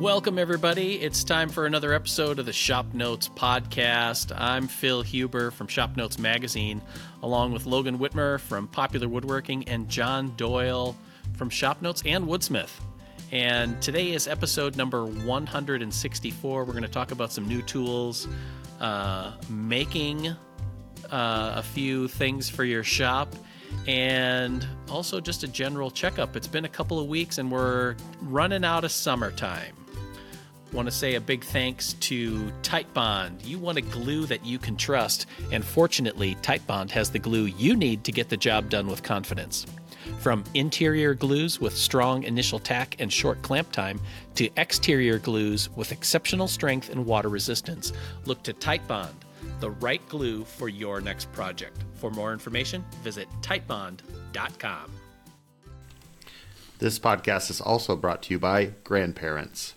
Welcome, everybody. It's time for another episode of the Shop Notes podcast. I'm Phil Huber from Shop Notes Magazine, along with Logan Whitmer from Popular Woodworking and John Doyle from Shop Notes and Woodsmith. And today is episode number 164. We're going to talk about some new tools, uh, making uh, a few things for your shop, and also just a general checkup. It's been a couple of weeks and we're running out of summertime. Want to say a big thanks to Titebond. You want a glue that you can trust, and fortunately, Titebond has the glue you need to get the job done with confidence. From interior glues with strong initial tack and short clamp time to exterior glues with exceptional strength and water resistance, look to Titebond, the right glue for your next project. For more information, visit titebond.com. This podcast is also brought to you by grandparents.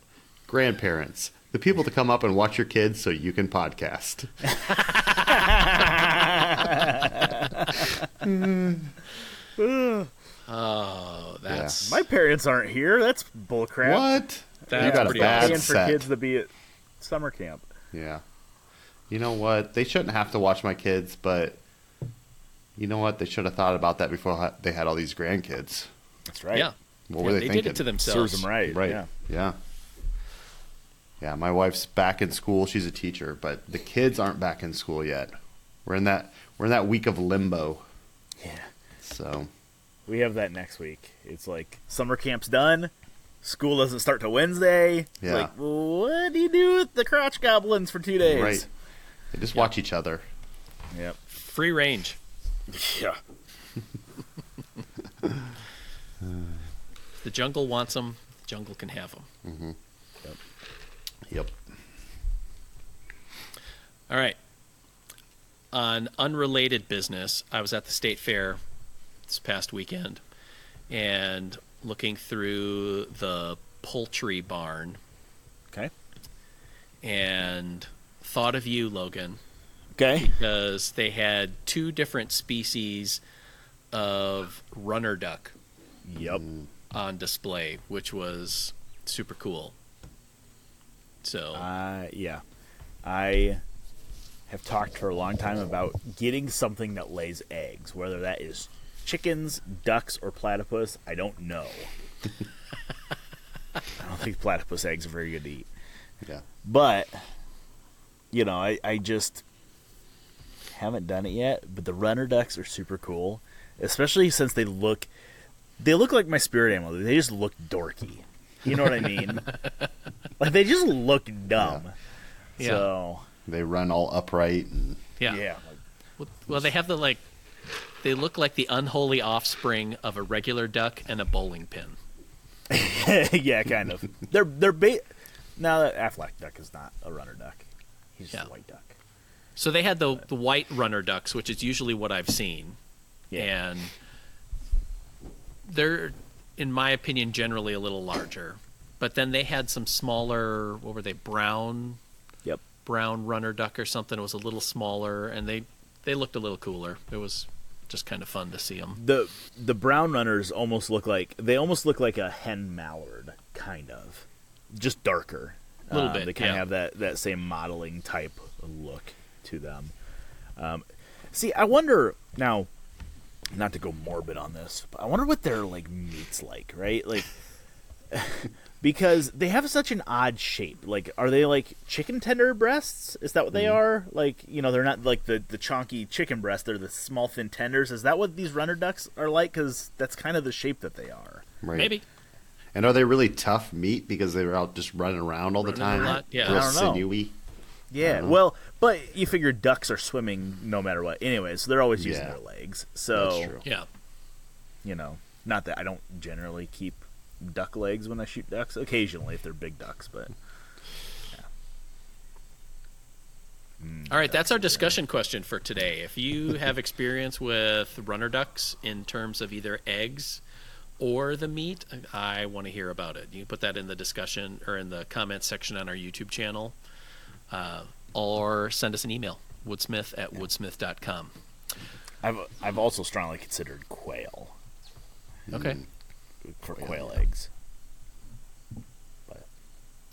Grandparents, the people to come up and watch your kids so you can podcast. Oh, that's My parents aren't here. That's bullcrap. What? That's you got a pretty bad Paying for set. kids to be at summer camp. Yeah. You know what? They shouldn't have to watch my kids, but you know what? They should have thought about that before ha- they had all these grandkids. That's right. yeah. What Yeah, were they, they thinking? did it to Serves themselves. them right. Right. Yeah. Yeah. Yeah, my wife's back in school. She's a teacher, but the kids aren't back in school yet. We're in that we're in that week of limbo. Yeah. So, We have that next week. It's like summer camp's done. School doesn't start till Wednesday. Yeah. like, what do you do with the crotch goblins for two days? right. They just watch each other. Yep. Free range. Yeah. The jungle wants them, the jungle can have them. Mm-hmm. Yep. All right. On unrelated business, I was at the state fair this past weekend and looking through the poultry barn Okay. and thought of you, Logan, Okay. because they had two different species of runner duck Yep. on display, which was super cool. So, Uh, yeah. I have talked for a long time about getting something that lays eggs, whether that is chickens, ducks, or platypus. I don't know. I don't think platypus eggs are very good to eat. Yeah. But, you know, I, I just haven't done it yet. But the runner ducks are super cool, especially since they look they look like my spirit animal. They just look dorky. You know what I mean? like they just look dumb. Yeah. So They run all upright and yeah. yeah, Well, well, they have the like. They look like the unholy offspring of a regular duck and a bowling pin. yeah, kind of. They're they're ba- now that Aflac duck is not a runner duck. He's Yeah. a white duck. So they had the the white runner ducks, which is usually what I've seen, Yeah. and they're, in my opinion, generally a little larger. But then they had some smaller. What were they? Brown, Yep. brown runner duck or something. It was a little smaller, and they they looked a little cooler. It was just kind of fun to see them. The the brown runners almost look like they almost look like a hen mallard, kind of, just darker. A little Um, bit, They kind of have that that same modeling type look to them. Um, see, I wonder now. Not to go morbid on this, but I wonder what their like meat's like, right? Like, because they have such an odd shape. Like, are they like chicken tender breasts? Is that what they mm. are? Like, you know, they're not like the the chonky chicken breast. They're the small thin tenders. Is that what these runner ducks are like? Because that's kind of the shape that they are. right. Maybe. And are they really tough meat because they were out just running around all the time? yeah. Real I don't know. sinewy. Yeah. Well, but you figure ducks are swimming no matter what. Anyways, they're always using Yeah. their legs. So That's true. Yeah. you know, not that I don't generally keep duck legs when I shoot ducks. Occasionally, if they're big ducks, but All right, that's our discussion question for today. If you have experience with runner ducks in terms of either eggs or the meat, I want to hear about it. You can put that in the discussion or in the comments section on our YouTube channel, uh, or send us an email, woodsmith at woodsmith.com. I've I've also strongly considered quail Okay. For quail eggs.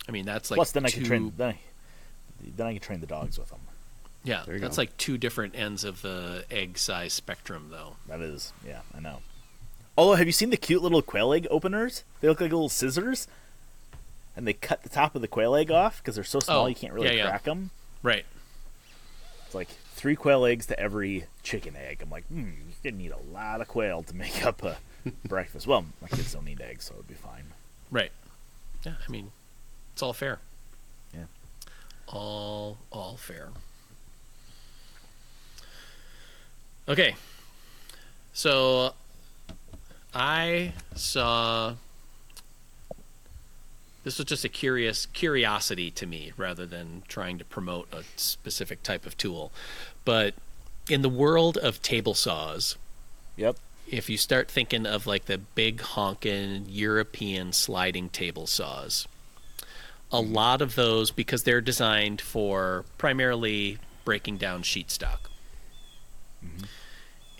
I mean, that's like Plus, then I can train. Then I, then I can train the dogs with them. Yeah, that's go. like two different ends of the egg size spectrum, though. That is, yeah, I know. Although, have you seen the cute little quail egg openers? They look like little scissors, and they cut the top of the quail egg off because they're so small Oh, you can't really yeah, yeah. crack them. Right. It's like three quail eggs to every chicken egg. I'm like, hmm, you're gonna need a lot of quail to make up a breakfast. Well, my kids don't need eggs, so it'd be fine. Right. Yeah, I mean, it's all fair. Yeah. All all fair. Okay. So I saw this was just a curious curiosity to me rather than trying to promote a specific type of tool. But in the world of table saws, Yep. If you start thinking of like the big honkin' European sliding table saws, a mm-hmm. lot of those because they're designed for primarily breaking down sheet stock. Mm-hmm.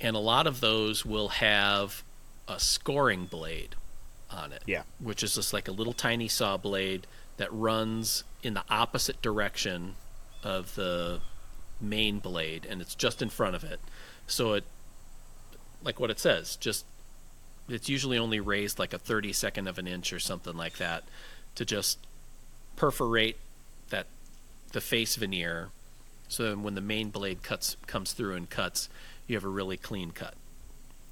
And a lot of those will have a scoring blade on it. Yeah. Which is just like a little tiny saw blade that runs in the opposite direction of the main blade and it's just in front of it. So it like what it says, just it's usually only raised like a 32nd of an inch or something like that to just perforate that the face veneer. So when the main blade cuts comes through and cuts you have a really clean cut.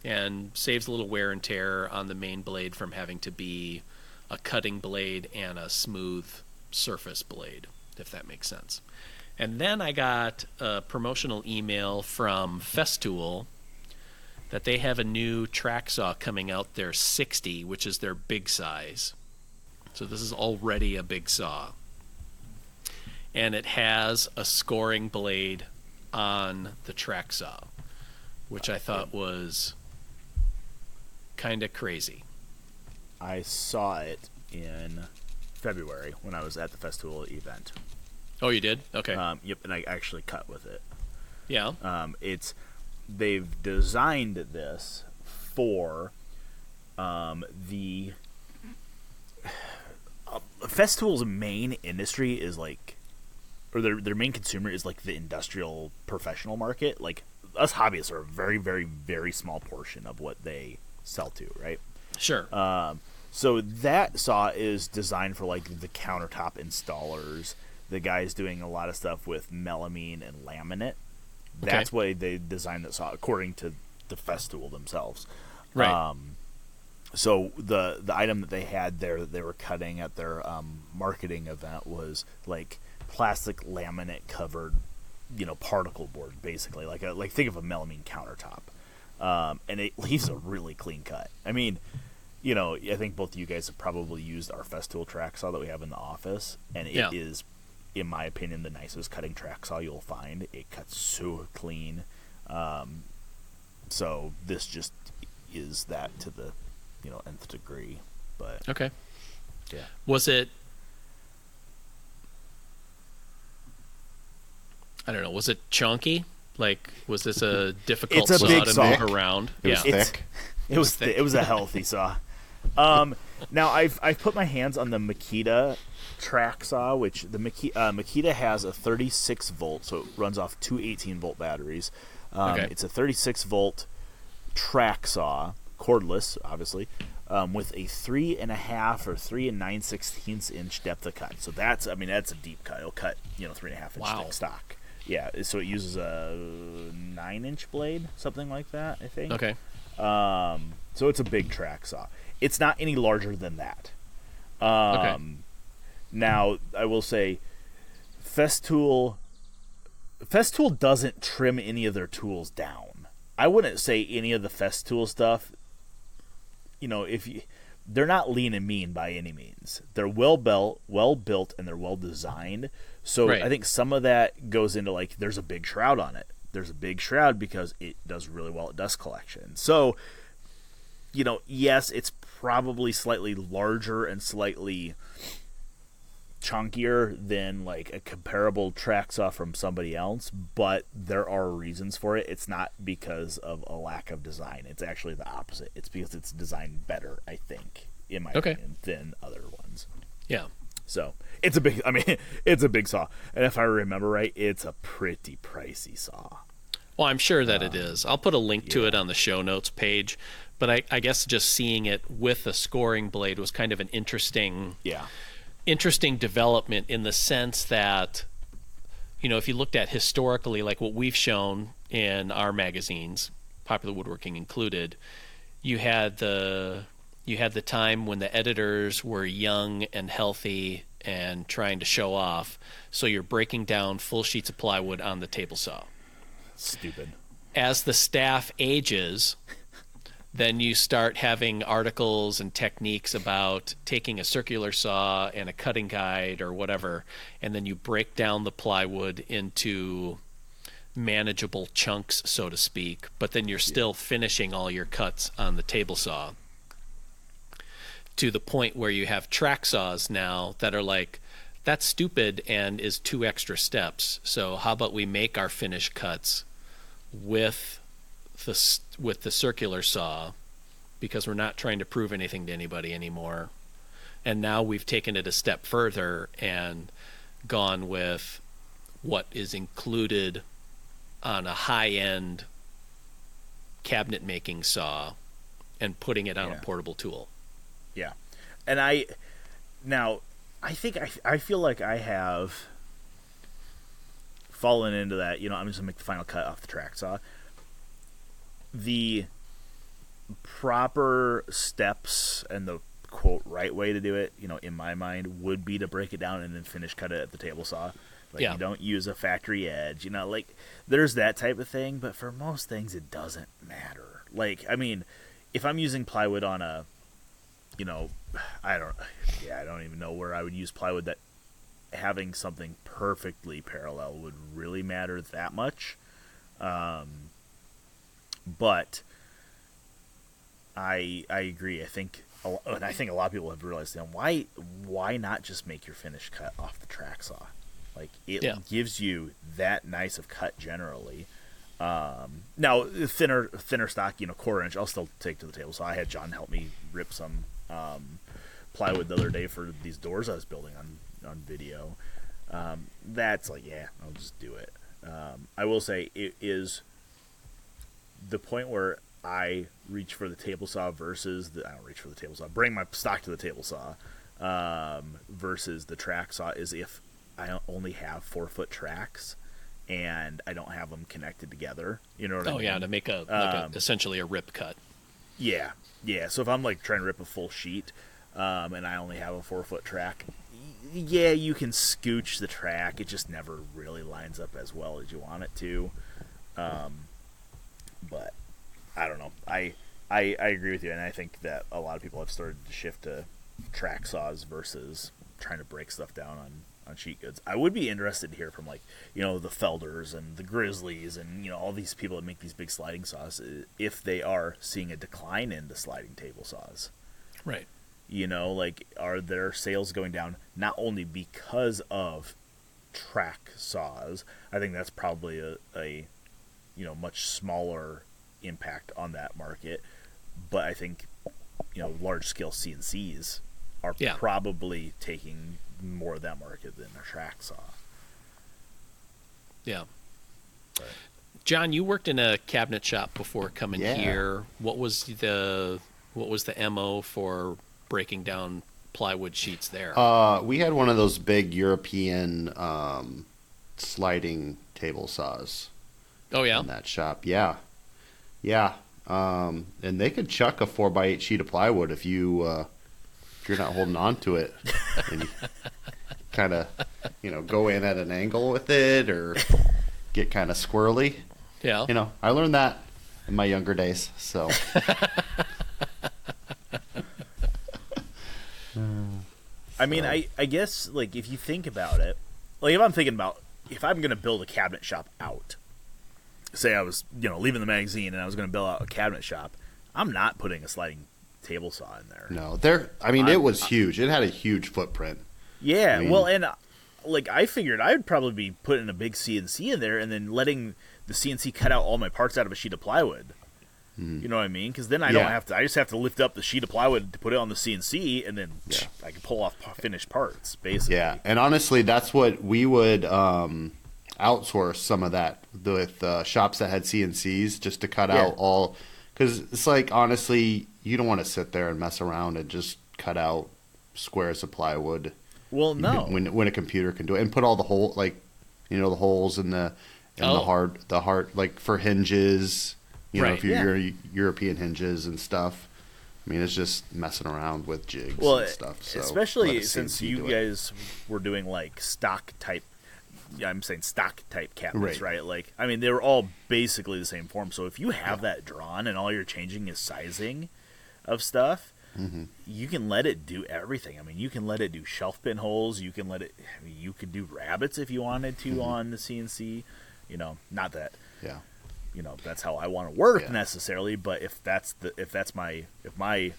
And saves a little wear and tear on the main blade from having to be a cutting blade and a smooth surface blade if that makes sense. And then i got a promotional email from festool that they have a new track saw coming out their 60 which is their big size. So this is already a big saw. And it has a scoring blade on the track saw which i thought was kind of crazy. I saw it in February when I was at the Festool event. oh you did? Okay. Um, yep, and I actually cut with it. yeah. Um, it's they've designed this for um, the uh, Festool's main industry is like, or their their main consumer is like the industrial professional market. Like us hobbyists are a very very very small portion of what they sell to, right? sure Um, so that saw is designed for like the countertop installers, the guys doing a lot of stuff with melamine and laminate. That's why they designed this according to the Festool themselves. right Um, so the the item that they had there that they were cutting at their um, marketing event was like plastic laminate covered, you know, particle board basically, like a like think of a melamine countertop, um, and it leaves a really clean cut. I mean, you know, I think both of you guys have probably used our Festool track saw that we have in the office, and it is, Yeah. In my opinion, the nicest cutting track saw you'll find. It cuts so clean. Um, so this just is that to the you know nth degree. But okay yeah, was it i don't know was it chunky like was this a difficult a saw to saw. move around It was yeah It's- thick. it was was thick. it was a healthy saw. Um, now I've I've put my hands on the Makita track saw, which the Makita, uh, Makita has a 36 volt, so it runs off two 18 volt batteries. Um, Okay. It's a 36 volt track saw, cordless, obviously, um, with a three and a half or three and nine sixteenths inch depth of cut. So that's I mean that's a deep cut. It'll cut you know three and a half inch Wow. thick stock. Yeah, so it uses a nine inch blade, something like that. I think. okay Um, so it's a big track saw. It's not any larger than that. Um, Now, I will say, Festool, Festool doesn't trim any of their tools down. I wouldn't say any of the Festool stuff. You know, if you, they're not lean and mean by any means. They're well built, well built, and they're well designed. So Right. I think some of that goes into like there's a big shroud on it. There's a big shroud because it does really well at dust collection. So, you know, yes, it's probably slightly larger and slightly chunkier than like a comparable track saw from somebody else, but there are reasons for it. It's not because of a lack of design. It's actually the opposite. It's because it's designed better, I think, in my Okay. opinion, than other ones. Yeah. So it's a big. I mean, it's a big saw, and if I remember right, it's a pretty pricey saw. Well, I'm sure that it um, is. I'll put a link to it on the show notes page, but I, I guess just seeing it with a scoring blade was kind of an interesting Yeah. Interesting development in the sense that you know if you looked at historically like what we've shown in our magazines popular woodworking included you had the you had the time when the editors were young and healthy and trying to show off so you're breaking down full sheets of plywood on the table saw Stupid. as the staff ages, then you start having articles and techniques about taking a circular saw and a cutting guide or whatever, and then you break down the plywood into manageable chunks, so to speak, but then you're still finishing all your cuts on the table saw to the point where you have track saws now that are like that's stupid and is two extra steps. So how about we make our finish cuts with the with the circular saw because we're not trying to prove anything to anybody anymore. And now we've taken it a step further and gone with what is included on a high-end cabinet making saw and putting it on Yeah. a portable tool. Yeah, and I now I think I I feel like I have fallen into that. You know, I'm just gonna make the final cut off the track saw. The proper steps and the quote right way to do it, you know, in my mind, would be to break it down and then finish cut it at the table saw. Like Yeah. you don't use a factory edge, you know, like there's that type of thing, but for most things it doesn't matter. Like, I mean, if I'm using plywood on a you know, I don't, yeah, I don't even know where I would use plywood that having something perfectly parallel would really matter that much. Um, but I I agree. I think, a and I think a lot of people have realized, know, why why not just make your finish cut off the track saw? Like it Yeah. gives you that nice of cut generally. Um, now thinner thinner stock, you know, quarter inch, I'll still take to the table. So I had John help me rip some um, plywood the other day for these doors I was building on on video. Um, that's like, yeah, I'll just do it. Um, I will say it is the point where I reach for the table saw versus the I don't reach for the table saw. Bring my stock to the table saw um, versus the track saw is if I only have four foot tracks and I don't have them connected together. You know what I mean? Oh yeah, to make a, like Um, a essentially a rip cut. Yeah, yeah. So if I'm like trying to rip a full sheet, um, and I only have a four foot track, yeah, you can scooch the track. It just never really lines up as well as you want it to. Um, but I don't know. I, I I agree with you, and I think that a lot of people have started to shift to track saws versus trying to break stuff down on on sheet goods. I would be interested to hear from like you know the Felders and the Grizzlies and you know all these people that make these big sliding saws if they are seeing a decline in the sliding table saws. Right. You know, like are their sales going down not only because of track saws? I think that's probably a, a you know much smaller impact on that market, but I think you know large scale CNCs are Yeah. probably taking more of that market than a track saw. Yeah. Right. John, you worked in a cabinet shop before coming Yeah. here. What was the what was the mo for breaking down plywood sheets there? Uh, we had one of those big European um, sliding table saws oh yeah. in that shop. Yeah, yeah. Um, and they could chuck a four by eight sheet of plywood if you uh, if you're not holding on to it, and kind of you know go in at an angle with it or get kind of squirrely. Yeah. You know, I learned that in my younger days. So I mean, I, I guess like if you think about it, like if I'm thinking about if I'm gonna build a cabinet shop out, say I was you know leaving the magazine and I was gonna build out a cabinet shop, I'm not putting a sliding table saw in there. no, there. I mean, it I'm- was huge. It had a huge footprint. Yeah, I mean- well, and uh, like I figured I would probably be putting a big CNC in there and then letting the CNC cut out all my parts out of a sheet of plywood. You know what I mean? Because then I Yeah. don't have to. I just have to lift up the sheet of plywood to put it on the CNC, and then Yeah. I can pull off finished parts. Basically, Yeah, and honestly, that's what we would um, outsource some of that with uh, shops that had CNCs just to cut Yeah. out all. Because it's like honestly, you don't want to sit there and mess around and just cut out squares of plywood. Well, no. when when a computer can do it and put all the hole like, you know, the holes in the in the Oh. hard the hard like for hinges. You know, if you're Yeah. European hinges and stuff. I mean, it's just messing around with jigs well, and stuff. So especially since you do it. guys were doing like stock type. Yeah, I'm saying stock type cabinets, Right. right? Like, I mean, they were all basically the same form. So if you have that drawn and all you're changing is sizing of stuff, Mm-hmm. you can let it do everything. I mean, you can let it do shelf pin holes. You can let it. I mean, you could do rabbets if you wanted to Mm-hmm. on the CNC. You know, not that Yeah. you know that's how I want to work Yeah. necessarily, but if that's the if that's my if my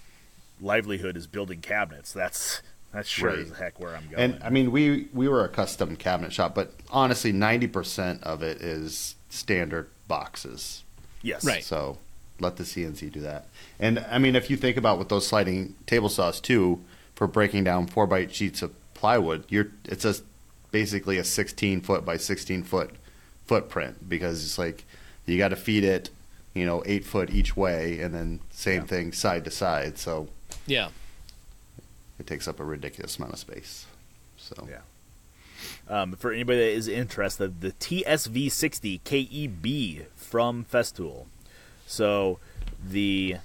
livelihood is building cabinets, that's that's sure Right. as heck where I'm going. And I mean, we we were a custom cabinet shop, but honestly, ninety percent of it is standard boxes. yes, Right. So let the CNC do that. And I mean, if you think about with those sliding table saws too, for breaking down four by eight sheets of plywood, you're it's a basically a sixteen foot by sixteen foot footprint because it's like you got to feed it, you know, eight foot each way, and then same Yeah. thing side to side. So Yeah. It takes up a ridiculous amount of space. So Yeah. Um, for anybody that is interested, the TSV60 KEB from Festool. So the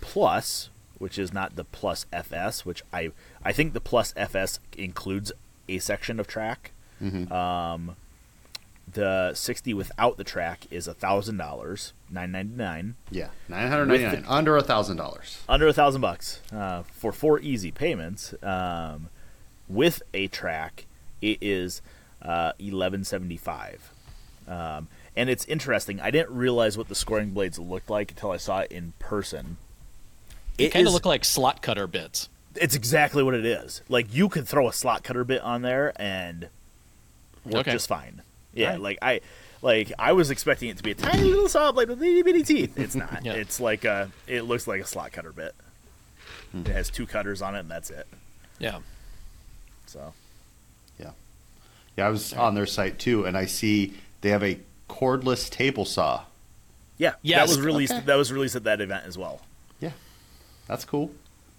Plus, which is not the Plus FS, which I I think the Plus FS includes a section of track. Mhm. Um, the 60 without the track is a thousand dollars, nine ninety nine, yeah, nine hundred ninety nine, With under a thousand dollars. under a thousand bucks uh, for four easy payments. Um, with a track, it is uh, eleven seventy five. Um, and it's interesting. I didn't realize what the scoring blades looked like until I saw it in person. It It kind of is- look like slot cutter bits. It's exactly what it is. Like you could throw a slot cutter bit on there and work Okay. just fine. Yeah, Alright. like I like I was expecting it to be a tiny little saw blade with itty bitty teeth. It's not. Yeah. It's like a it looks like a slot cutter bit. Hmm. It has two cutters on it and that's it. Yeah. So Yeah, Yeah, I was on their site too, and I see they have a cordless table saw. yeah, Yeah. that was released. Okay. That was released at that event as well. Yeah, that's cool.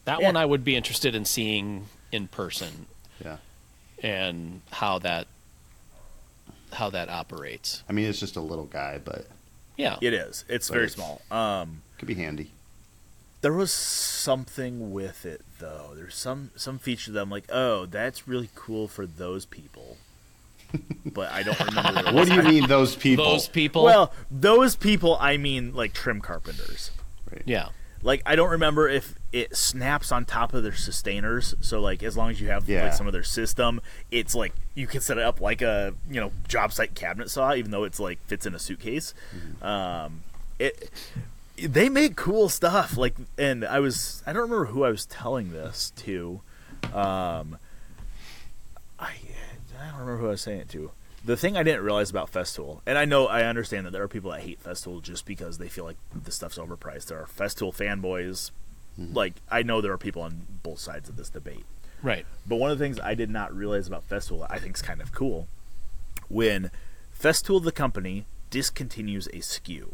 That Yeah. one I would be interested in seeing in person Yeah, and how that how that operates. I mean it's just a little guy, but Yeah. It is. It's But very it's- small. Um, could be handy. there was something with it though. There's some some feature that I'm like, oh, that's really cool for those people. but I don't remember. What, was. do you mean those people? Those people. Well, those people, I mean, like trim carpenters. Right. yeah. Like I don't remember if it snaps on top of their Systainers. So like as long as you have Yeah. like some of their system, it's like you can set it up like a you know job site cabinet saw, even though it's like fits in a suitcase. Um, it they make cool stuff. Like and I was I don't remember who I was telling this to. Um, I I don't remember who I was saying it to. The thing I didn't realize about Festool, and I know I understand that there are people that hate Festool just because they feel like the stuff's overpriced. There are Festool fanboys. Mm-hmm. Like I know there are people on both sides of this debate. Right. But one of the things I did not realize about Festool that I think is kind of cool, when Festool the company discontinues a SKU.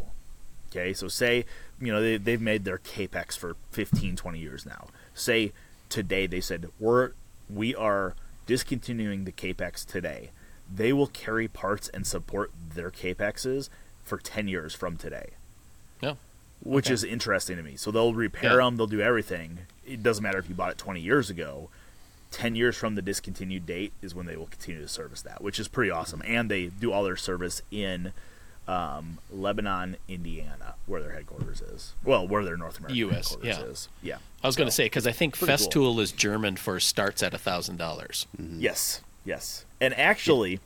Okay, so say you know they, they've made their Kapex for 15, 20 years now. Say today they said we're we are discontinuing the Kapex today. They will carry parts and support their Kapexes for 10 years from today Yeah. which Okay. is interesting to me. So they'll repair Yeah. them, they'll do everything. It doesn't matter if you bought it 20 years ago. 10 years from the discontinued date is when they will continue to service that, which is pretty awesome. And they do all their service in um, Lebanon, Indiana, where their headquarters is. Well, where their North American US, headquarters yeah. is. Yeah. I was going to say because I think Pretty Festool is German for starts at a thousand dollars. Yes, yes. And actually,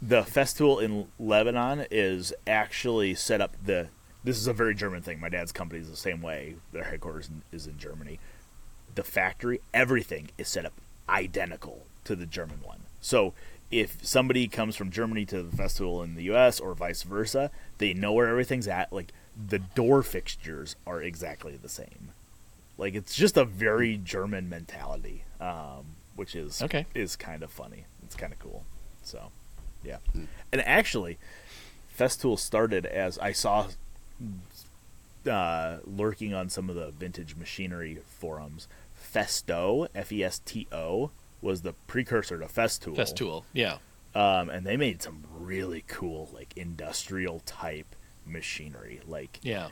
the Festool in Lebanon is actually set up the. This is a very German thing. My dad's company is the same way. Their headquarters is in Germany. The factory, everything is set up identical to the German one. So if somebody comes from Germany to the Festool in the U.S. or vice versa, they know where everything's at. Like the door fixtures are exactly the same. Like it's just a very German mentality, um, which is Okay. is kind of funny. It's kind of cool. So, yeah. And actually, Festool started as I saw uh, lurking on some of the vintage machinery forums. Festo, F E S T O, was the precursor to Festool. Festool. Yeah. Um, and they made some really cool, like industrial type machinery, like Yeah.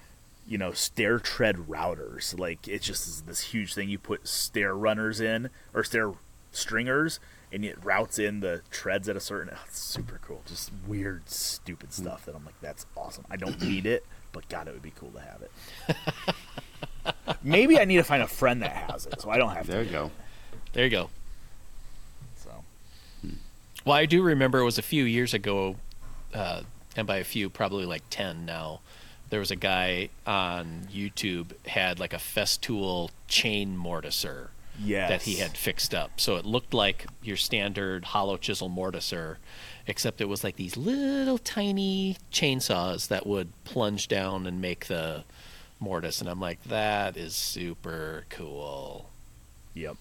you know stair tread routers. Like it's just this, this huge thing you put stair runners in or stair stringers, and it routes in the treads at a certain. oh, it's super cool. Just weird, stupid stuff that I'm like, that's awesome. I don't need it, but God, it would be cool to have it. Maybe I need to find a friend that has it, so I don't have to. There you go. There you go. So Well, I do remember it was a few years ago, uh, and by a few, probably like 10 now. There was a guy on YouTube had like a Festool chain mortiser yes, that he had fixed up. So it looked like your standard hollow chisel mortiser, except it was like these little tiny chainsaws that would plunge down and make the mortise. And I'm like, that is super cool. Yep.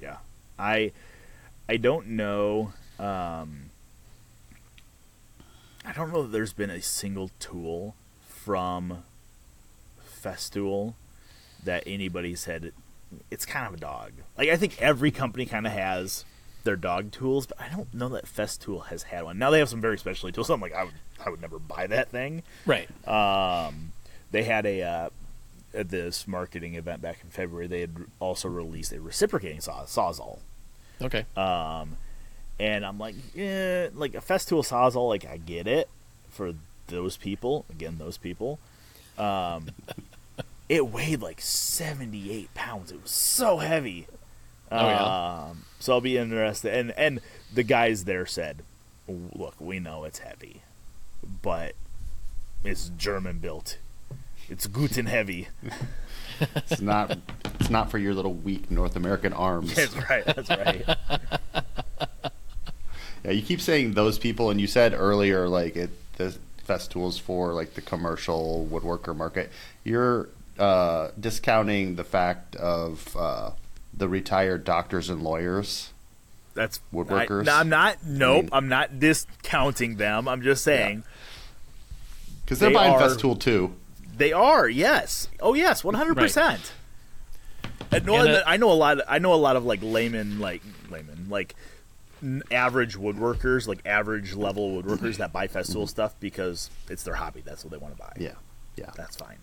Yeah. I I don't know um I don't know that there's been a single tool from Festool that anybody said it's kind of a dog. Like I think every company kind of has their dog tools, but I don't know that Festool has had one. Now they have some very specialty tools. I'm like I would I would never buy that thing. Right. Um, they had a uh, at this marketing event back in February. They had also released a reciprocating saw, sawzall, Okay. um, and I'm like, yeah, like a Festool sawzall. Like I get it for those people. Again, those people. Um, it weighed like 78 pounds. It was so heavy. Oh, yeah? Um, so I'll be interested. And and the guys there said, "Look, we know it's heavy, but it's German built. It's gut and heavy." It's not. it's not for your little weak North American arms. That's right. That's right. Yeah, you keep saying those people, and you said earlier like it the Festool's for like the commercial woodworker market. You're uh, discounting the fact of uh, the retired doctors and lawyers. That's Woodworkers? I, am not. Nope. I mean- I'm not discounting them. I'm just saying Because they're They buying are- Festool too. they are. Yes. Oh yes. 100. percent And no, And, uh, I know a lot. Of, I know a lot of like layman, like layman, like n- average woodworkers, like average level woodworkers that buy Festool stuff because it's their hobby. That's what they want to buy. Yeah, yeah. That's fine.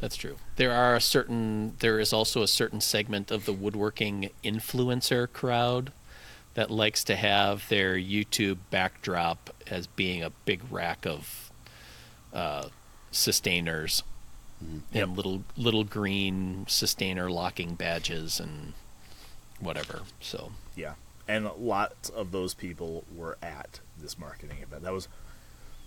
That's true. There are a certain there is also a certain segment of the woodworking influencer crowd that likes to have their YouTube backdrop as being a big rack of uh, Systainers and little little green Systainer locking badges and whatever. So Yeah, and lots of those people were at this marketing event. That was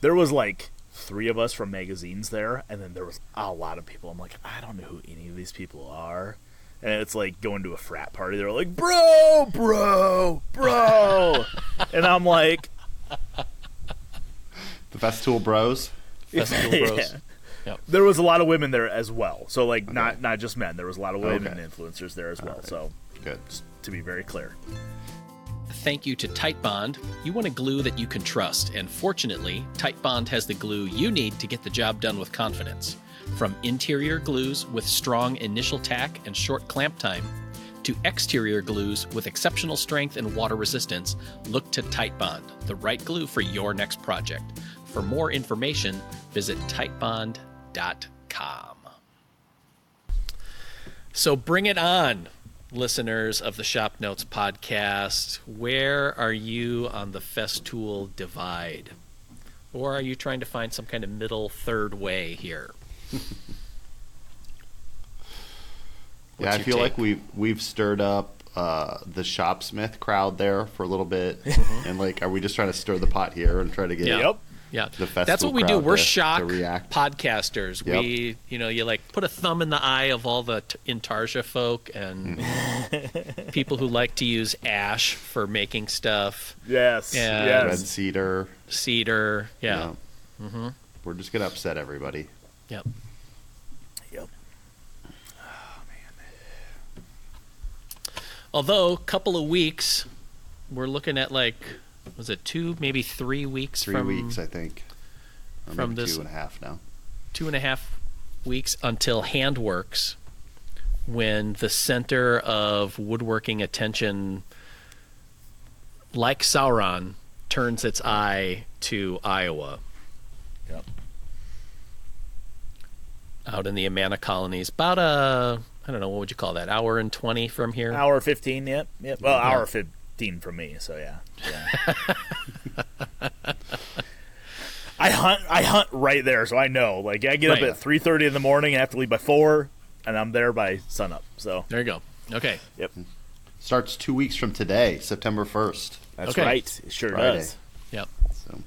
there was like three of us from magazines there, and then there was a lot of people. I'm like, I don't know who any of these people are. And it's like going to a frat party. They're like, bro, bro, bro. and I'm like, The Festool Bros. Festool Yeah. Bros. Yep. There was a lot of women there as well. So like not not just men. There was a lot of women Okay. influencers there as well. Alright. So Good. just to be very clear. Thank you to Titebond. You want a glue that you can trust, and fortunately, Titebond has the glue you need to get the job done with confidence. From interior glues with strong initial tack and short clamp time, to exterior glues with exceptional strength and water resistance, look to Titebond, the right glue for your next project. For more information, visit titebond.com. So bring it on, listeners of the Shop Notes podcast. Where are you on the Festool divide? Or are you trying to find some kind of middle third way here? Yeah, I feel take? like we've we've stirred up uh, the shopsmith crowd there for a little bit, and like, are we just trying to stir the pot here and try to get? Yep. Yeah, The that's what we do. We're to- to shock react. podcasters. Yep. We, you know, you like put a thumb in the eye of all the t- Intarsia folk and Mm-hmm. people who like to use ash for making stuff. Yes. Yeah. Yes. Red cedar. Cedar, yeah. Yeah. We're just gonna upset everybody. Yep. Yep. Although, a couple of weeks, we're looking at like, was it two, maybe three weeks Three from weeks, I think. Or from this- two and a half now. two and a half weeks until Handworks, when the center of woodworking attention, like Sauron, turns its eye to Iowa. Yep. Out in the Amana colonies, about a I don't know what would you call that hour and twenty from here. Hour fifteen. Yep. Yep. Well, Yeah. hour fifteen for me. So yeah. yeah. I hunt. I hunt right there, so I know. Like I get Right. up at three thirty in the morning. I have to leave by four, and I'm there by sunup. So There you go. Okay, yep, Starts two weeks from today, September 1st. that's Okay. right. It sure Friday. does. yep. So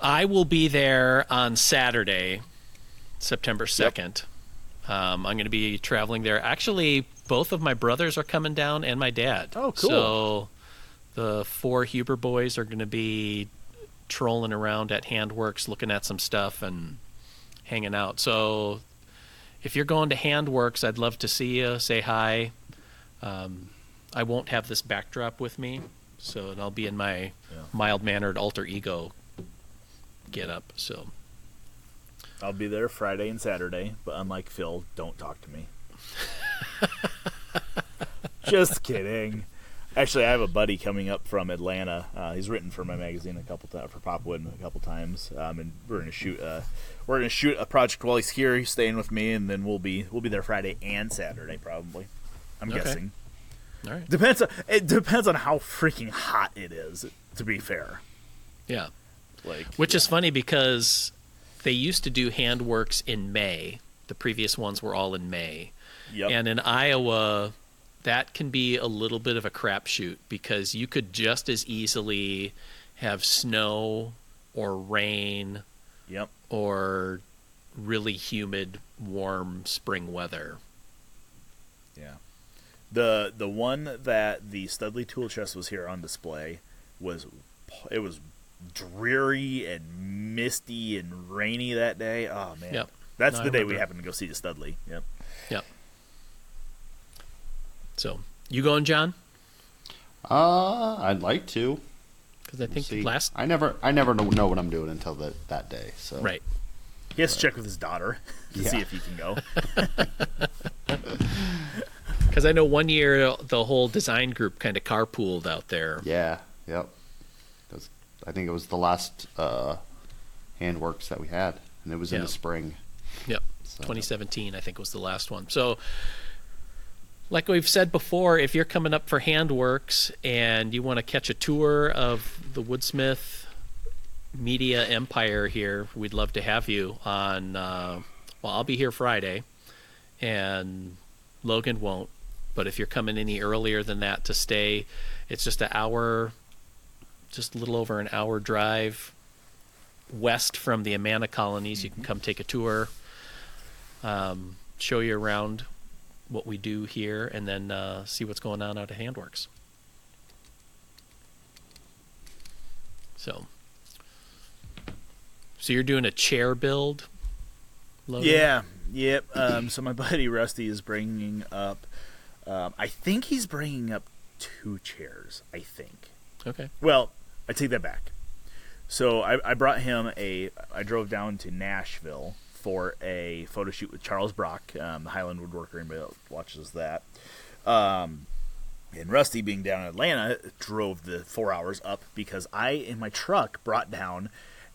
I will be there on Saturday, September 2nd. Um, I'm going to be traveling there. Actually, both of my brothers are coming down and my dad. Oh, cool. So the four Huber boys are going to be trolling around at Handworks looking at some stuff and hanging out. So if you're going to Handworks, I'd love to see you. Say hi. Um, I won't have this backdrop with me, so I'll be in my Yeah. mild mannered alter ego get up. So I'll be there Friday and Saturday, but unlike Phil, don't talk to me. Just kidding. Actually, I have a buddy coming up from Atlanta. Uh, he's written for my magazine a couple times, for Popwood a couple times, um, and we're gonna shoot a we're gonna shoot a project while he's here. He's staying with me, and then we'll be we'll be there Friday and Saturday probably. I'm Okay. guessing. all right, Depends. On, it depends on how freaking hot it is. To be fair, yeah. like Which is funny because they used to do handworks in May. The previous ones were all in May, yep. and in Iowa, that can be a little bit of a crapshoot because you could just as easily have snow or rain yep. or really humid, warm spring weather. Yeah. The the one that the Studley tool chest was here on display was it was dreary and misty and rainy that day. Oh man. Yep. That's No, I the day we happened to go see the Studley. Yep. Yep. So, you going, John? uh, I'd like to. Because I think See, last I never, I never know know what I'm doing until that that day. So right. He has to check with his daughter to Yeah. see if he can go. Because I know one year the whole design group kind of carpooled out there. Yeah. Yep. Was, I think it was the last uh, handworks that we had, and it was in the spring. Yep. So, 2017, I think, was the last one. So, like we've said before, if you're coming up for Handworks and you want to catch a tour of the Woodsmith media empire here, we'd love to have you on. Uh, well, I'll be here Friday, and Logan won't. But if you're coming any earlier than that to stay, it's just an hour, just a little over an hour drive west from the Amana colonies. You can come take a tour um, show you around what we do here, and then uh, see what's going on out at Handworks. So, so you're doing a chair build, Logan? Yeah, yep. Um, so my buddy Rusty is bringing up. Um, I think he's bringing up two chairs. I think. Okay. Well, I take that back. So I, I brought him a. I drove down to Nashville for a photo shoot with Charles Brock, um, the Highland woodworker. Anybody watches that? Um, and Rusty, being down in Atlanta, drove the four hours up because I, in my truck, brought down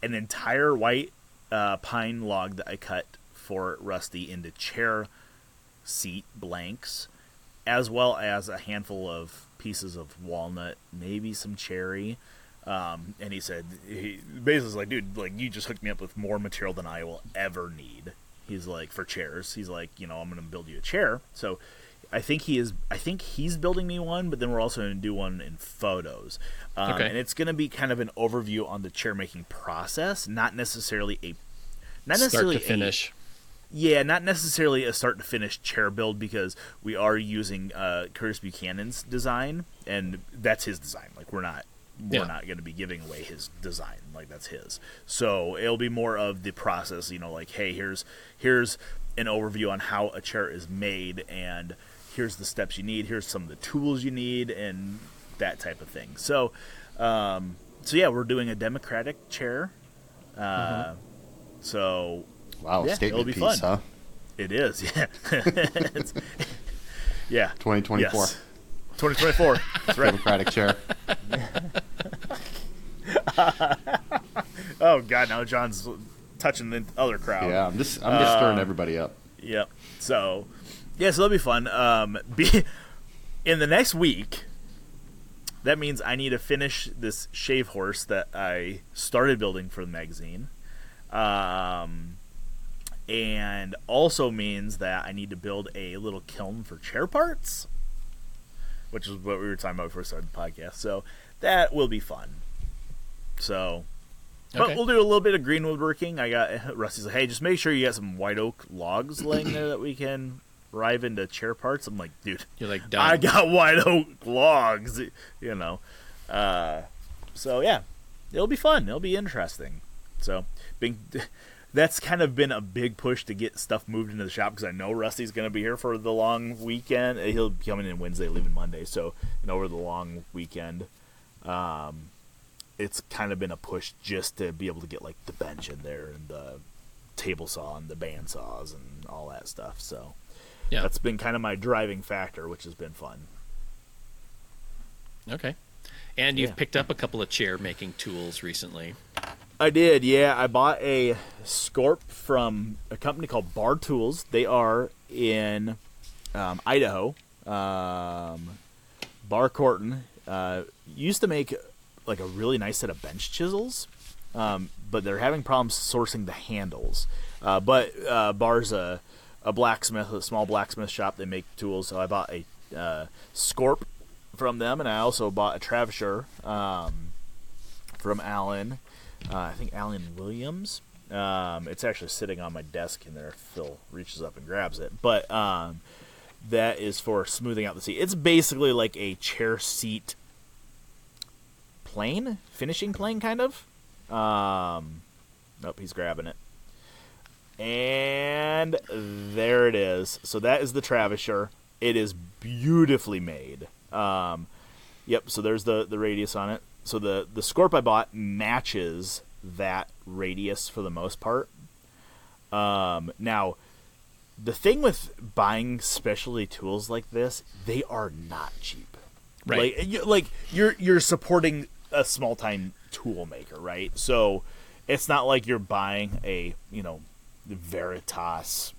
an entire white uh, pine log that I cut for Rusty into chair seat blanks, as well as a handful of pieces of walnut, maybe some cherry. Um, and he said, he basically was like, dude, like you just hooked me up with more material than I will ever need. He's like, for chairs. He's like, you know, I'm going to build you a chair. So I think he is. I think he's building me one, but then we're also going to do one in photos. Um, Okay. And it's going to be kind of an overview on the chair making process, not necessarily a, not necessarily Start to a- finish. yeah, not necessarily a start to finish chair build because we are using uh, Curtis Buchanan's design, and that's his design. Like we're not we're Yeah. not going to be giving away his design like that's his so it'll be more of the process you know like hey here's here's an overview on how a chair is made and here's the steps you need here's some of the tools you need and that type of thing so um, so yeah we're doing a democratic chair uh, so Wow, Yeah, statement it'll be piece, fun. huh? it is yeah It's- yeah 2024 yes. 2024 that's right Democratic chair. oh god now john's touching the other crowd Yeah, I'm just I'm just Uh, stirring everybody up. Yep. So, yeah, so that'll be fun. Um, be in the next week. That means I need to finish this shave horse that I started building for the magazine, um, and also means that I need to build a little kiln for chair parts, which is what we were talking about before we started the podcast. So that will be fun. So but Okay. we'll do a little bit of green woodworking. I got Rusty's like, hey, just make sure you got some white oak logs laying there that we can rive into chair parts. I'm like, dude, You're like done. I got white oak logs, you know. Uh, so yeah, it'll be fun. It'll be interesting. So, being, that's kind of been a big push to get stuff moved into the shop because I know Rusty's going to be here for the long weekend. He'll be coming in Wednesday, leaving Monday. So, and over the long weekend, um, it's kind of been a push just to be able to get like the bench in there and the table saw and the band saws and all that stuff. So yeah. that's been kind of my driving factor, which has been fun. okay. And you've Yeah. picked up a couple of chair making tools recently. I did, yeah. I bought a Scorp from a company called Barr Tools. They are in um, Idaho. Um, Barr Quarton uh, used to make like a really nice set of bench chisels, um, but they're having problems sourcing the handles. Uh, but uh, Barr's a, a blacksmith, a small blacksmith shop. They make tools, so I bought a uh, Scorp from them, and I also bought a Travisher um, from Allen. Uh, I think Alan Williams. Um, it's actually sitting on my desk in there. Phil reaches up and grabs it, but um, that is for smoothing out the seat. It's basically like a chair seat plane, finishing plane, kind of. Um, nope, he's grabbing it. And there it is. So that is the Travisher. It is beautifully made. Um, yep. So there's the the radius on it. So the the Scorp I bought matches that radius for the most part. Um, now, the thing with buying specialty tools like this, they are not cheap. Right. Like, you, like you're you're supporting a small time tool maker, right? So it's not like you're buying a you know Veritas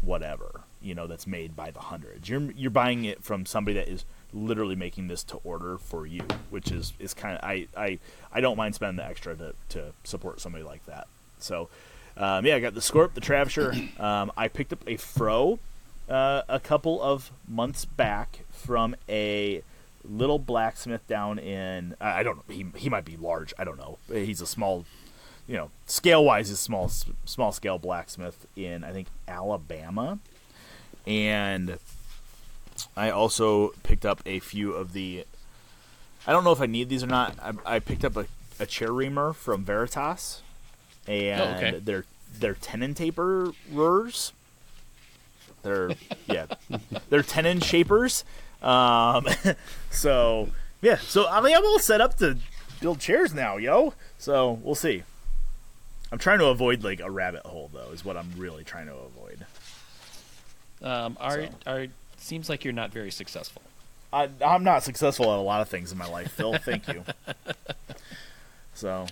whatever you know that's made by the hundreds. You're you're buying it from somebody that is literally making this to order for you, which is is kind of I, I I don't mind spending the extra to to support somebody like that. So um, yeah, I got the Scorp, the Travisher. Um, I picked up a froe uh, a couple of months back from a little blacksmith down in I don't know he he might be large I don't know. He's a small you know scale wise is small small scale blacksmith in I think Alabama. And I also picked up a few of the I don't know if I need these or not I, I picked up a, a chair reamer from Veritas. And Oh, okay. they're they're tenon taperers they're yeah. They're tenon shapers um, so yeah, so I mean, I'm all set up to build chairs now, yo. So we'll see. I'm trying to avoid like a rabbit hole, though, is what I'm really trying to avoid. Um, are So. are seems like you're not very successful. I, I'm not successful at a lot of things in my life, Phil. Thank you. So,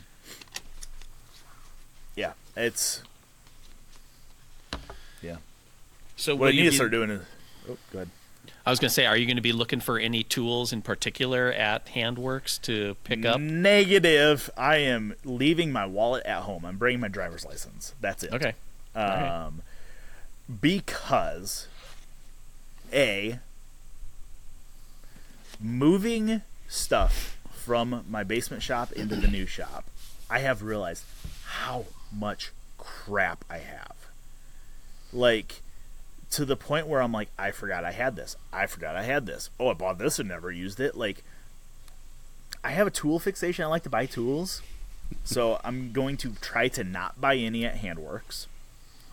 yeah, it's yeah. So What I need you to start doing is, oh, good. I was going to say, are you going to be looking for any tools in particular at Handworks to pick up? Negative. I am leaving my wallet at home. I'm bringing my driver's license. That's it. Okay. right. Um, because a moving stuff from my basement shop into the new shop, I have realized how much crap I have. Like to the point where I'm like, I forgot I had this. I forgot I had this. Oh, I bought this and never used it. Like I have a tool fixation. I like to buy tools, so I'm going to try to not buy any at Handworks.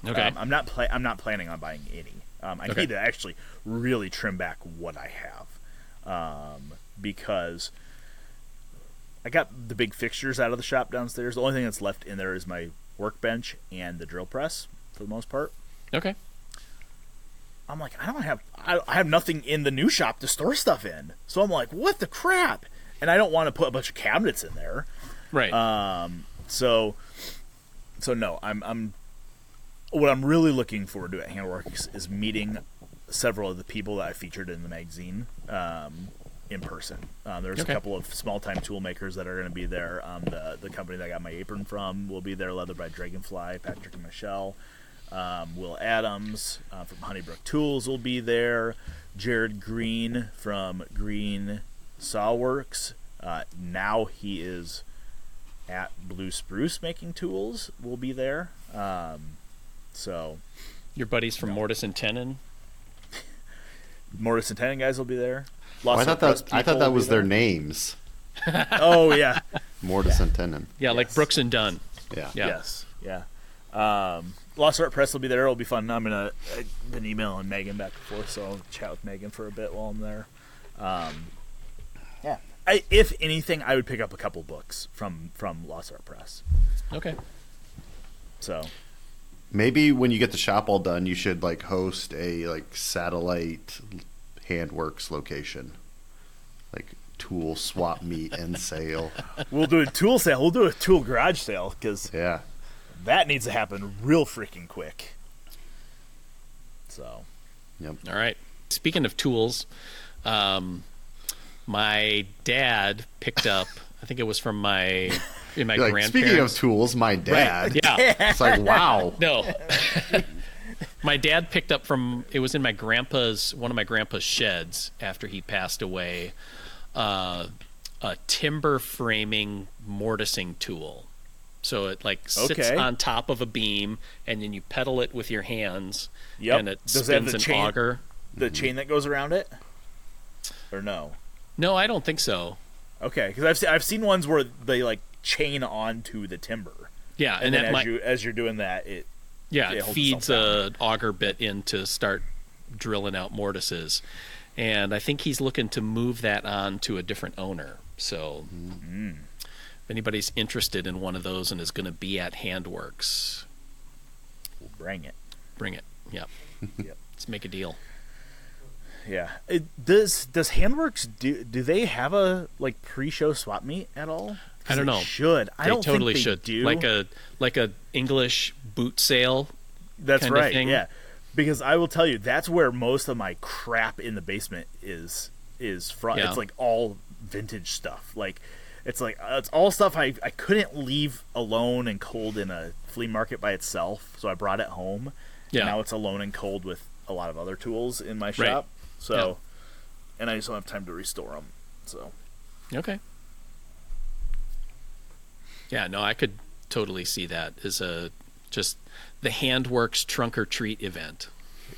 Okay. Um, I'm not pla- I'm not planning on buying any. Um, I Okay. need to actually really trim back what I have, um, because I got the big fixtures out of the shop downstairs. The only thing that's left in there is my workbench and the drill press for the most part. okay. I'm like, I don't have I, I have nothing in the new shop to store stuff in. So I'm like, what the crap? And I don't want to put a bunch of cabinets in there. Right. Um, so, so no, I'm, I'm, what I'm really looking forward to at Handworks is meeting several of the people that I featured in the magazine, um, in person. Um, there's Okay. a couple of small time tool makers that are going to be there. Um, the, the company that I got my apron from will be there, Leather by Dragonfly, Patrick and Michelle. Um, Will Adams uh, from Honeybrook Tools will be there. Jared Green from Green Sawworks. Uh, now he is at Blue Spruce making tools. Will be there. Um, so Your buddies from Mortise and Tenon. Mortise and Tenon guys will be there. Oh, I thought that I thought that was their names. Oh yeah. Mortise and Tenon. Yeah, like Brooks and Dunn. Yeah. Yeah. Yes. Yeah. Um, Lost Art Press will be there. It'll be fun. I'm gonna I've been emailing Megan back and forth, so I'll chat with Megan for a bit while I'm there. Um, yeah. I, if anything, I would pick up a couple books from from Lost Art Press. Okay. So Maybe when you get the shop all done, you should like host a like satellite handworks location, like tool swap meet and sale. we'll do a tool sale. We'll do a tool garage sale because Yeah, that needs to happen real freaking quick. So yep. All right. Speaking of tools, um, my dad picked up. I think it was from my in my like, grandparents. speaking of tools, my dad. yeah. It's like wow. No. my dad picked up from it was in my grandpa's one of my grandpa's sheds after he passed away. Uh, a timber framing mortising tool. So it like sits Okay. on top of a beam, and then you pedal it with your hands, Yep. and it Does it spins the an chain- auger. the chain that goes around it, or no? No, I don't think so. Okay, because I've seen I've seen ones where they like chain onto the timber, Yeah, and, and, then as might you as you're doing that, it Yeah, it it feeds a auger bit in to start drilling out mortises, and I think he's looking to move that on to a different owner. So, Mm-hmm. If anybody's interested in one of those and is going to be at Handworks, will bring it. bring it. Yeah, Yep. let's make a deal. Yeah. It, does does Handworks do do they have a like pre-show swap meet at all? I don't know. Should I they don't totally think they should do. like a like a English boot sale. That's right. Yeah. Because I will tell you, that's where most of my crap in the basement is is from. Yeah. It's like all vintage stuff. Like it's like uh, it's all stuff I I couldn't leave alone and cold in a flea market by itself, so I brought it home. Yeah. Now it's alone and cold with a lot of other tools in my shop. So, and I just don't have time to restore them. So Okay. Yeah, no, I could totally see that as a just the Handworks trunk or treat event.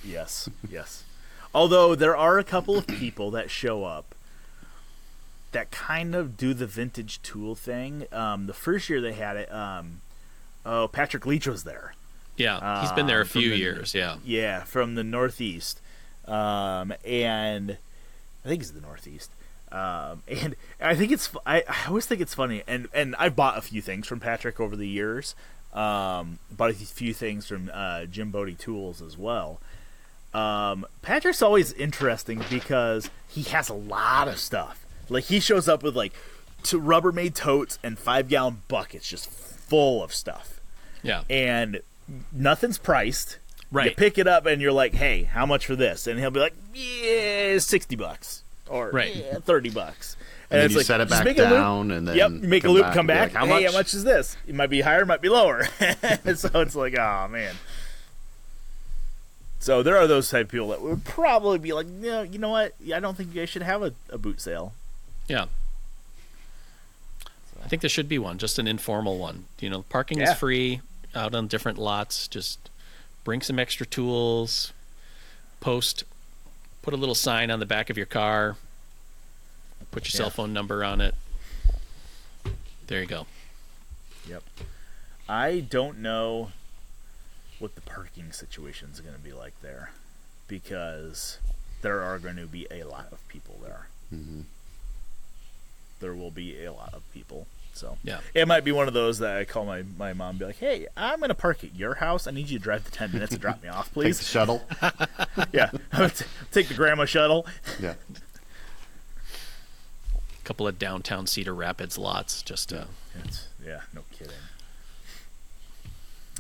Yes, yes. Although there are a couple of people that show up that kind of do the vintage tool thing. Um, the first year they had it, um, oh, Patrick Leach was there. Yeah, he's been there a Um, few the- years. Yeah. Yeah, from the Northeast. Um, and I think it's the Northeast. Um, and I think it's I, I always think it's funny, and and I've bought a few things from Patrick over the years. Um, bought a few things from uh, Jim Bode Tools as well. Um, Patrick's always interesting because he has a lot of stuff. Like he shows up with like two Rubbermaid totes and five gallon buckets just full of stuff, Yeah. and nothing's priced. Right. You pick it up and you're like, "Hey, how much for this?" And he'll be like, "Yeah, sixty bucks or Right. "Yeah, thirty bucks." And then it's you like, set it back make loop. down, and then yep, you make a loop, back come back. like, how hey, much? how much is this? It might be higher, it might be lower. so it's like, oh man. So there are those type of people that would probably be like, no, you know what? I don't think you guys should have a, a boot sale. Yeah. I think there should be one, just an informal one. You know, parking Yeah. is free out on different lots. Just bring some extra tools, post, put a little sign on the back of your car, put your cell phone number on it. There you go. Yep. I don't know what the parking situation is going to be like there because there are going to be a lot of people there. hmm There will be a lot of people. So Yeah. it might be one of those that I call my, my mom and be like, hey, I'm going to park at your house. I need you to drive the 10 minutes and drop me off, Take the please. shuttle. yeah. Take the grandma shuttle. yeah. A couple of downtown Cedar Rapids lots. Just uh, It's, yeah, no kidding.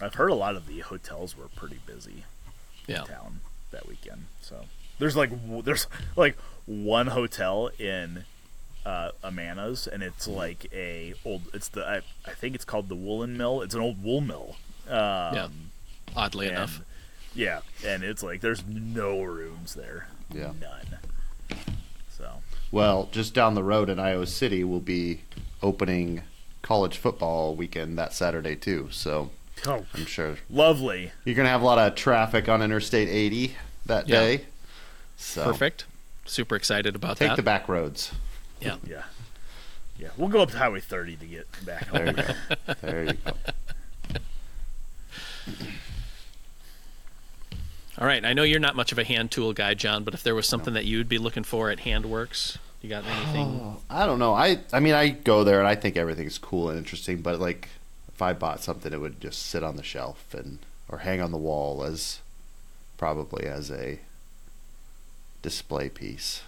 I've heard a lot of the hotels were pretty busy. yeah. town that weekend. So there's like w- there's like one hotel in uh, Amana's, and it's like a old. It's the I, I think it's called the Woolen Mill. It's an old wool mill. Um, Yeah. Oddly and- enough. Yeah, and it's like there's no rooms there. Yeah. None. So Well, just down the road in Iowa City, we'll be opening college football weekend that Saturday too. So oh, I'm sure lovely. you're gonna have a lot of traffic on Interstate 80 that Yeah. day. So Perfect. Super excited about Take that. Take the back roads. Yeah. Yeah. Yeah, we'll go up to Highway 30 to get back There home. you go. There you go. All right. I know you're not much of a hand tool guy, John, but if there was something that you'd be looking for at Handworks, you got anything? Oh, I don't know. I I mean, I go there and I think everything's cool and interesting, but like if I bought something, it would just sit on the shelf and or hang on the wall as probably as a display piece.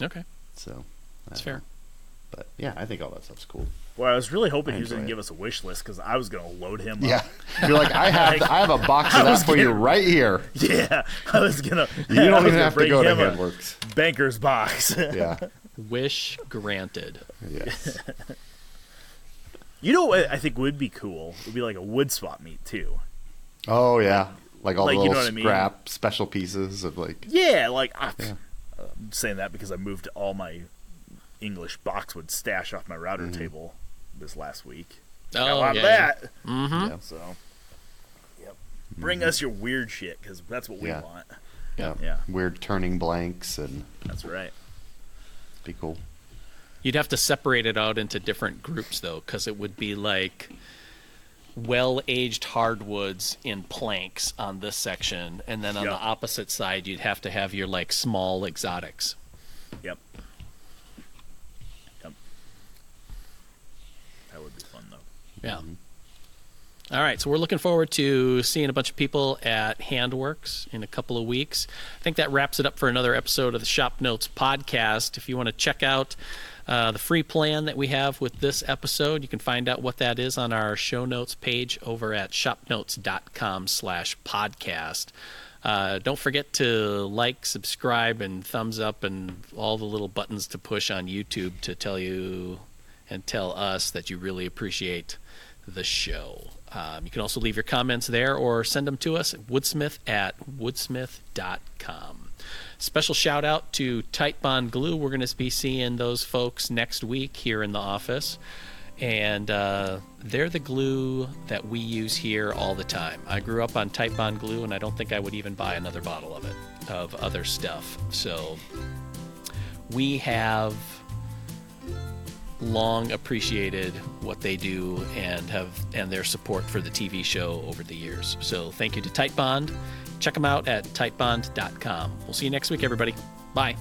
Okay. So That's uh, fair. But yeah, I think all that stuff's cool. Well, I was really hoping I he was going to give us a wish list because I was going to load him Yeah, up. you're like I have I have a box of was that for you right here. Yeah, I was gonna. You don't even have to bring go to him a Handworks. Banker's box. Yeah. Wish granted. Yes. you know what I think would be cool? It would be like a wood swap meet too. Oh yeah. Like all Like, the you little know what I mean? scrap special pieces of like Yeah, like I, Yeah. I'm saying that because I moved all my English boxwood stash off my router Mm-hmm. table this last week. Oh, I want yeah. that. Mm-hmm. Yeah. So, yep. Bring us your weird shit because that's what we Yeah. want. yeah. Yeah. weird turning blanks and That's right. be cool. You'd have to separate it out into different groups, though, because it would be like well aged hardwoods in planks on this section, and then on Yeah. the opposite side, you'd have to have your like small exotics. Yep. Yep. That would be fun Yeah. All right, so we're looking forward to seeing a bunch of people at Handworks in a couple of weeks. I think that wraps it up for another episode of the ShopNotes podcast. If you want to check out uh, the free plan that we have with this episode, you can find out what that is on our show notes page over at shopnotes.com slash podcast. Uh, don't forget to like, subscribe, and thumbs up, and all the little buttons to push on YouTube to tell you and tell us that you really appreciate the show. Um, you can also leave your comments there or send them to us at woodsmith at woodsmith.com. Special shout out to Titebond Glue. We're going to be seeing those folks next week here in the office. And uh, they're the glue that we use here all the time. I grew up on Titebond Glue, and I don't think I would even buy another bottle of it, of other stuff. So we have long appreciated what they do and have and their support for the TV show over the years. So thank you to Titebond. Check them out at titebond.com. We'll see you next week, everybody. Bye.